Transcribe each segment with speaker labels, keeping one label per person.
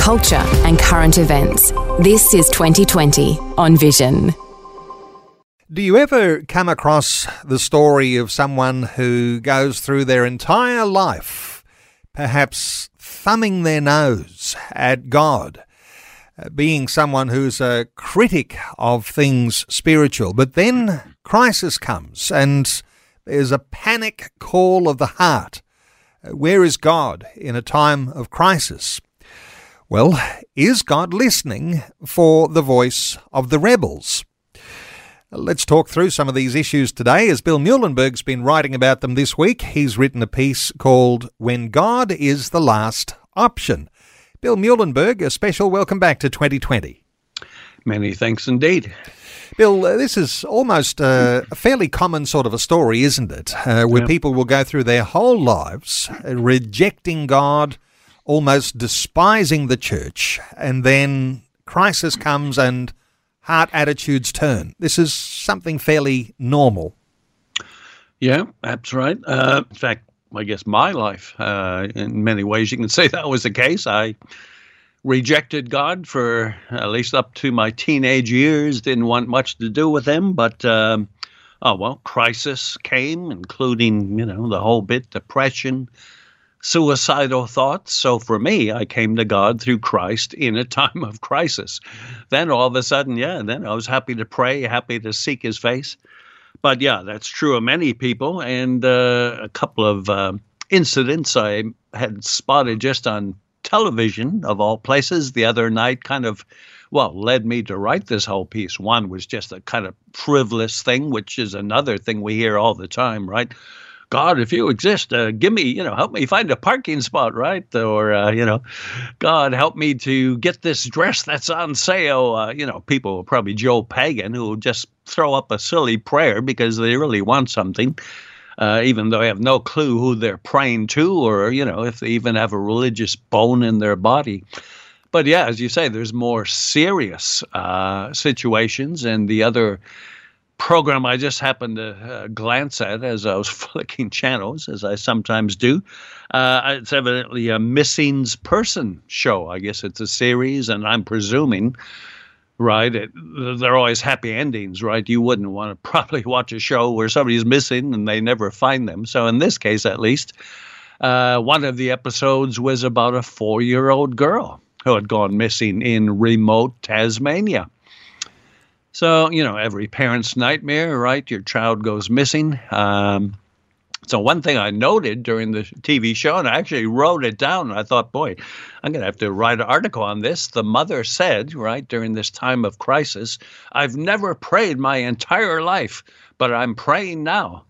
Speaker 1: culture, and current events. This is 2020 on Vision.
Speaker 2: Do you ever come across the story of someone who goes through their entire life, perhaps thumbing their nose at God, uh, being someone who's a critic of things spiritual, but then crisis comes and there's a panic call of the heart. Uh, Where is God in a time of crisis? Well, is God listening for the voice of the rebels? Let's talk through some of these issues today as Bill Muehlenberg's been writing about them this week. He's written a piece called When God is the Last Option. Bill Muehlenberg, a special welcome back to 2020.
Speaker 3: Many thanks indeed.
Speaker 2: Bill, uh, this is almost uh, a fairly common sort of a story, isn't it? Uh, where
Speaker 3: Yeah.
Speaker 2: people will go through their whole lives rejecting God, almost despising the church, and then crisis comes and heart attitudes turn. This is something fairly normal.
Speaker 3: Yeah, that's right. Uh, in fact, I guess my life, uh, in many ways, you can say that was the case. I rejected God for at least up to my teenage years, didn't want much to do with Him, but. Um, Oh well, crisis came, including you know the whole bit, depression, suicidal thoughts. So for me, I came to God through Christ in a time of crisis. Then all of a sudden, yeah, then I was happy to pray, happy to seek His face. But yeah, that's true of many people. And uh, a couple of uh, incidents I had spotted just on television, of all places, the other night kind of, well, led me to write this whole piece. One was just a kind of frivolous thing, which is another thing we hear all the time, right? God, if you exist, uh, give me, you know, help me find a parking spot, right? Or, uh, you know, God, help me to get this dress that's on sale. Uh, you know, people, are probably Joe Pagan, who will just throw up a silly prayer because they really want something, uh, even though they have no clue who they're praying to or, you know, if they even have a religious bone in their body. But yeah, as you say, there's more serious uh, situations. And the other program I just happened to uh, glance at as I was flicking channels, as I sometimes do. Uh, it's evidently a missing person show. I guess it's a series, and I'm presuming, right? It, they're always happy endings, right? You wouldn't want to probably watch a show where somebody's missing and they never find them. So in this case, at least, uh, one of the episodes was about a four-year-old girl who had gone missing in remote Tasmania. So, you know, every parent's nightmare, right? Your child goes missing. Um, so, one thing I noted during the TV show, and I actually wrote it down, and I thought, boy, I'm going to have to write an article on this. The mother said, right, during this time of crisis, I've never prayed my entire life, but I'm praying now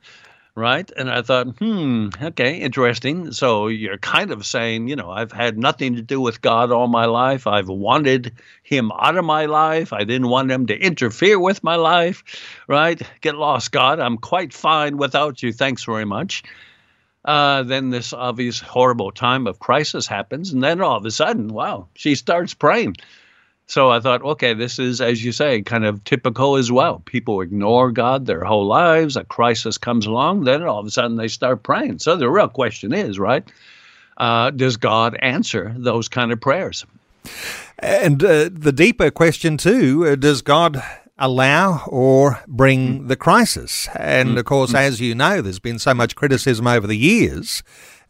Speaker 3: right? And I thought, hmm, okay, interesting. So you're kind of saying, you know, I've had nothing to do with God all my life. I've wanted Him out of my life. I didn't want Him to interfere with my life, right? Get lost, God. I'm quite fine without you. Thanks very much. Uh, then this obvious horrible time of crisis happens, and then all of a sudden, wow, she starts praying. So I thought, okay, this is, as you say, kind of typical as well. People ignore God their whole lives. A crisis comes along, then all of a sudden they start praying. So the real question is, right? Uh, does God answer those kind of prayers?
Speaker 2: And uh, the deeper question, too, uh, does God allow or bring the crisis? And of course, as you know, there's been so much criticism over the years.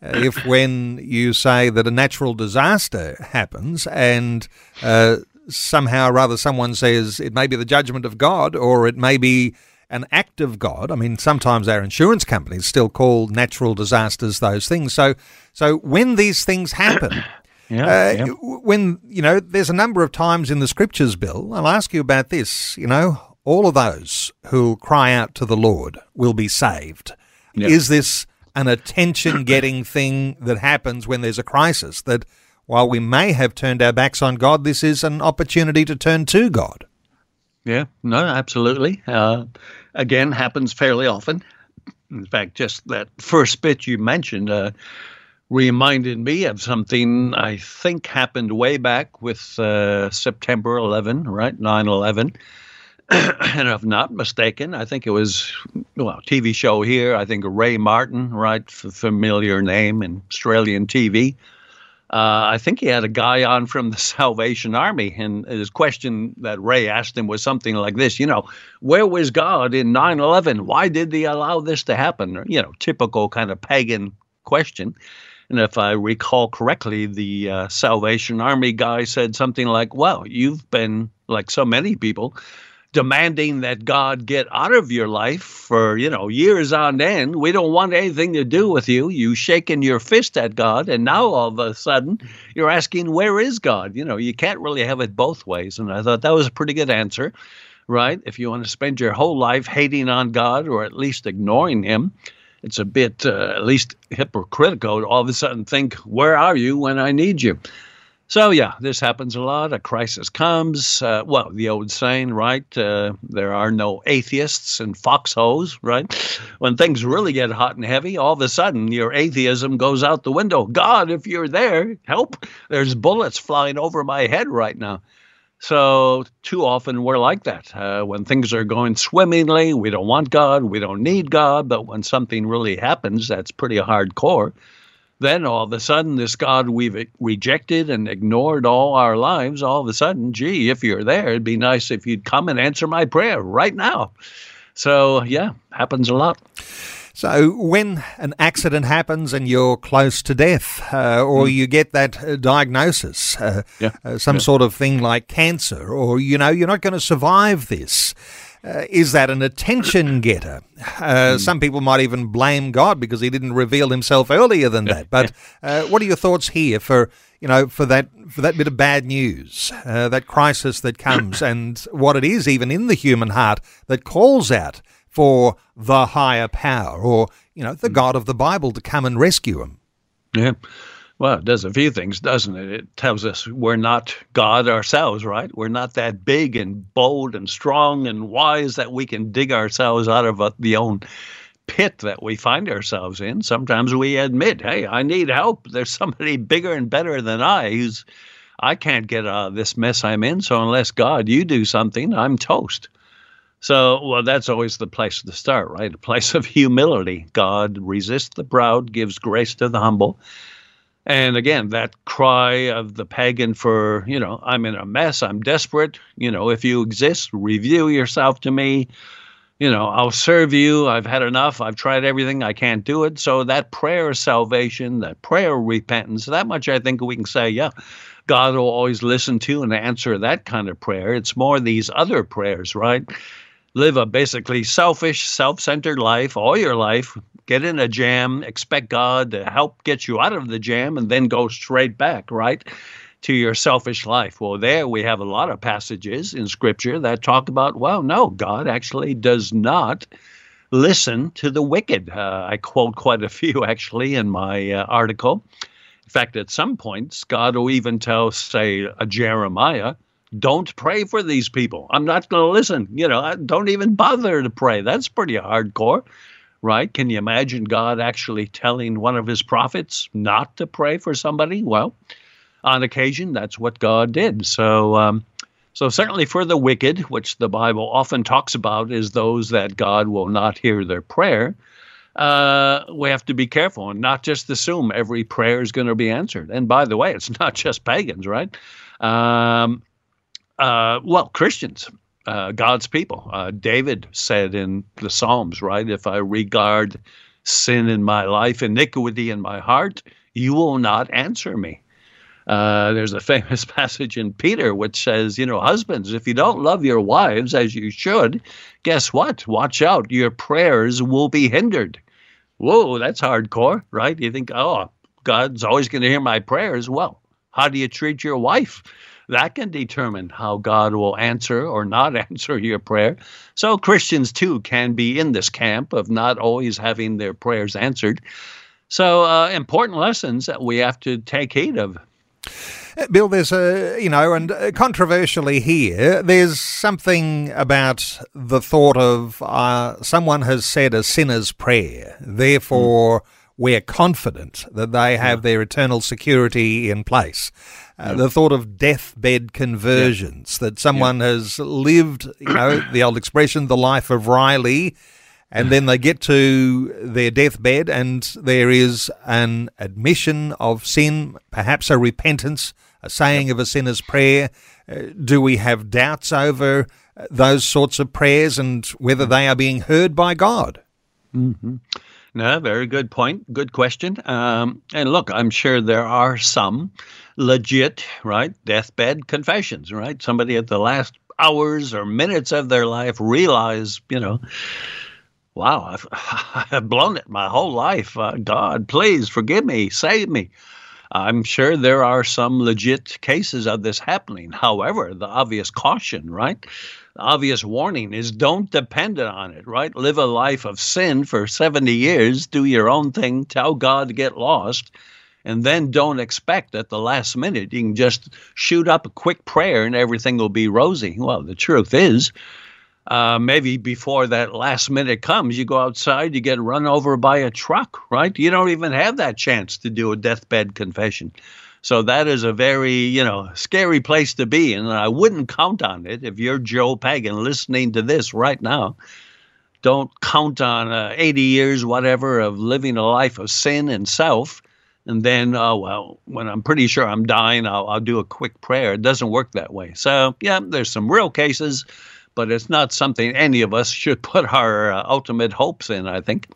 Speaker 2: Uh, if when you say that a natural disaster happens and uh, somehow or other someone says it may be the judgment of God or it may be an act of God. I mean, sometimes our insurance companies still call natural disasters those things. So, so when these things happen,
Speaker 3: Yeah.
Speaker 2: uh,
Speaker 3: yeah.
Speaker 2: when you know, there's a number of times in the scriptures, Bill. I'll ask you about this. You know, all of those who cry out to the Lord will be saved.
Speaker 3: Yeah.
Speaker 2: Is this an attention-getting thing that happens when there's a crisis? That while we may have turned our backs on God, this is an opportunity to turn to God.
Speaker 3: Yeah, no, absolutely. Uh, again, happens fairly often. In fact, just that first bit you mentioned uh, reminded me of something I think happened way back with uh, September 11, right? 9 11. and if not mistaken, I think it was well TV show here. I think Ray Martin, right, familiar name in Australian TV. Uh, I think he had a guy on from the Salvation Army, and his question that Ray asked him was something like this: You know, where was God in 9/11? Why did He allow this to happen? You know, typical kind of pagan question. And if I recall correctly, the uh, Salvation Army guy said something like, "Well, you've been like so many people." Demanding that God get out of your life for, you know, years on end. We don't want anything to do with you. You shaking your fist at God, and now all of a sudden you're asking, where is God? You know, you can't really have it both ways. And I thought that was a pretty good answer, right? If you want to spend your whole life hating on God or at least ignoring Him, it's a bit uh, at least hypocritical to all of a sudden think, where are you when I need you? So, yeah, this happens a lot. A crisis comes. Uh, well, the old saying, right? Uh, there are no atheists and foxholes, right? When things really get hot and heavy, all of a sudden your atheism goes out the window. God, if you're there, help. There's bullets flying over my head right now. So, too often we're like that. Uh, when things are going swimmingly, we don't want God, we don't need God. But when something really happens, that's pretty hardcore then all of a sudden, this God we've rejected and ignored all our lives, all of a sudden, gee, if you're there, it'd be nice if you'd come and answer my prayer right now. So, yeah, happens a lot.
Speaker 2: So, when an accident happens and you're close to death, uh, or mm. you get that uh, diagnosis, uh, yeah. Uh, some yeah. sort of thing like cancer, or you know, you're not going to survive this. Uh, is that an attention getter? Uh, mm. Some people might even blame God because He didn't reveal Himself earlier than that. But uh, what are your thoughts here for you know for that for that bit of bad news, uh, that crisis that comes, and what it is even in the human heart that calls out for the higher power or you know the hmm. God of the Bible to come and rescue him?
Speaker 3: Yeah. Well, it does a few things, doesn't it? It tells us we're not God ourselves, right? We're not that big and bold and strong and wise that we can dig ourselves out of a, the own pit that we find ourselves in. Sometimes we admit, hey, I need help. There's somebody bigger and better than I who's I can't get out of this mess I'm in. So unless God, you do something, I'm toast. So, well, that's always the place to start, right? A place of humility. God resists the proud, gives grace to the humble. And again, that cry of the pagan for, you know, I'm in a mess, I'm desperate, you know, if you exist, reveal yourself to me, you know, I'll serve you, I've had enough, I've tried everything, I can't do it. So that prayer of salvation, that prayer of repentance, that much I think we can say, yeah, God will always listen to and answer that kind of prayer. It's more these other prayers, right? Live a basically selfish, self centered life all your life, get in a jam, expect God to help get you out of the jam, and then go straight back, right? To your selfish life. Well, there we have a lot of passages in Scripture that talk about, well, no, God actually does not listen to the wicked. Uh, I quote quite a few actually in my uh, article. In fact, at some points, God will even tell, say, a Jeremiah, don't pray for these people. I'm not going to listen. You know, don't even bother to pray. That's pretty hardcore right? Can you imagine God actually telling one of his prophets not to pray for somebody? Well, on occasion, that's what God did. So, um, so certainly for the wicked, which the Bible often talks about is those that God will not hear their prayer, uh, we have to be careful and not just assume every prayer is going to be answered. And by the way, it's not just pagans, right? Um, uh, well, Christians uh, God's people. Uh, David said in the Psalms, right? If I regard sin in my life, iniquity in my heart, you will not answer me. Uh, there's a famous passage in Peter which says, you know, husbands, if you don't love your wives as you should, guess what? Watch out, your prayers will be hindered. Whoa, that's hardcore, right? You think, oh, God's always going to hear my prayers. Well, how do you treat your wife? That can determine how God will answer or not answer your prayer. So Christians too can be in this camp of not always having their prayers answered. So uh, important lessons that we have to take heed of.
Speaker 2: Uh, Bill, there's a, you know, and uh, controversially here, there's something about the thought of uh, someone has said a sinner's prayer, therefore. Mm we're confident that they have their eternal security in place. Uh, the thought of deathbed conversions, that someone has lived, you know, the old expression, the life of Riley, and then they get to their deathbed and there is an admission of sin, perhaps a repentance, a saying of a sinner's prayer. Uh, do we have doubts over uh, those sorts of prayers and whether they are being heard by God?
Speaker 3: Mm-hmm. No, very good point. Good question. Um, and look, I'm sure there are some legit, right, deathbed confessions, right? Somebody at the last hours or minutes of their life realize, you know, wow, I've, I've blown it my whole life. Uh, God, please forgive me, save me. I'm sure there are some legit cases of this happening. However, the obvious caution, right? Obvious warning is don't depend on it, right? Live a life of sin for 70 years, do your own thing, tell God to get lost, and then don't expect at the last minute you can just shoot up a quick prayer and everything will be rosy. Well, the truth is, uh, maybe before that last minute comes, you go outside, you get run over by a truck, right? You don't even have that chance to do a deathbed confession. So that is a very, you know, scary place to be. And I wouldn't count on it if you're Joe Pagan listening to this right now. Don't count on uh, 80 years, whatever, of living a life of sin and self. And then, oh, well, when I'm pretty sure I'm dying, I'll, I'll do a quick prayer. It doesn't work that way. So, yeah, there's some real cases, but it's not something any of us should put our uh, ultimate hopes in, I think.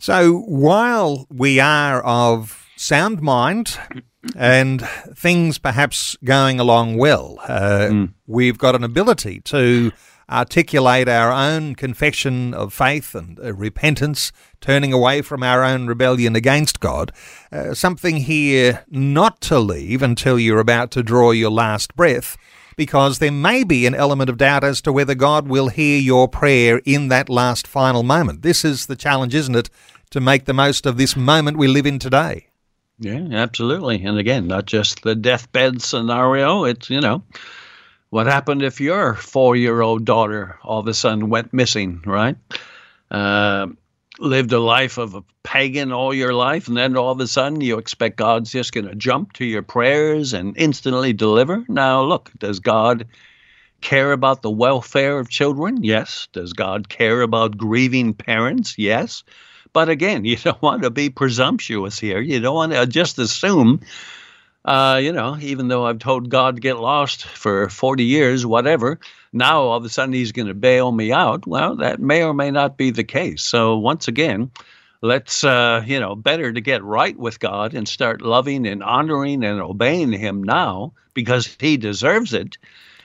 Speaker 2: So while we are of sound mind, and things perhaps going along well. Uh, mm. We've got an ability to articulate our own confession of faith and uh, repentance, turning away from our own rebellion against God. Uh, something here not to leave until you're about to draw your last breath. Because there may be an element of doubt as to whether God will hear your prayer in that last final moment. This is the challenge, isn't it? To make the most of this moment we live in today.
Speaker 3: Yeah, absolutely. And again, not just the deathbed scenario. It's, you know, what happened if your four year old daughter all of a sudden went missing, right? Uh, lived a life of a pagan all your life, and then all of a sudden you expect God's just going to jump to your prayers and instantly deliver? Now, look, does God care about the welfare of children? Yes. Does God care about grieving parents? Yes. But again, you don't want to be presumptuous here. You don't want to just assume, uh, you know, even though I've told God to get lost for 40 years, whatever, now all of a sudden he's going to bail me out. Well, that may or may not be the case. So once again, let's, uh, you know, better to get right with God and start loving and honoring and obeying him now because he deserves it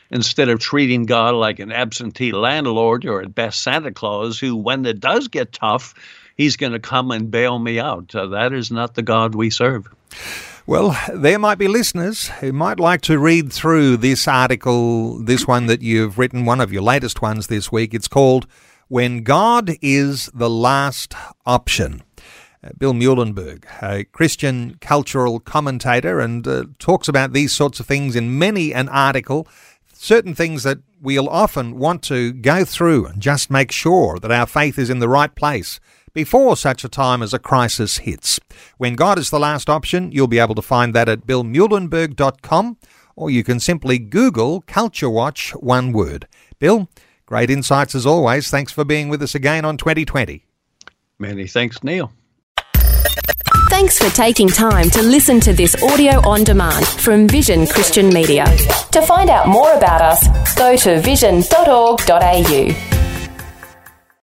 Speaker 3: instead of treating God like an absentee landlord or at best Santa Claus, who, when it does get tough, he's going to come and bail me out. Uh, that is not the God we serve.
Speaker 2: Well, there might be listeners who might like to read through this article, this one that you've written, one of your latest ones this week. It's called When God is the Last Option. Uh, Bill Muehlenberg, a Christian cultural commentator, and uh, talks about these sorts of things in many an article. Certain things that we'll often want to go through and just make sure that our faith is in the right place before such a time as a crisis hits. When God is the last option, you'll be able to find that at billmuehlenberg.com or you can simply Google Culture Watch one word. Bill, great insights as always. Thanks for being with us again on 2020.
Speaker 3: Many thanks, Neil.
Speaker 1: Thanks for taking time to listen to this audio on demand from Vision Christian Media. To find out more about us, go to vision.org.au.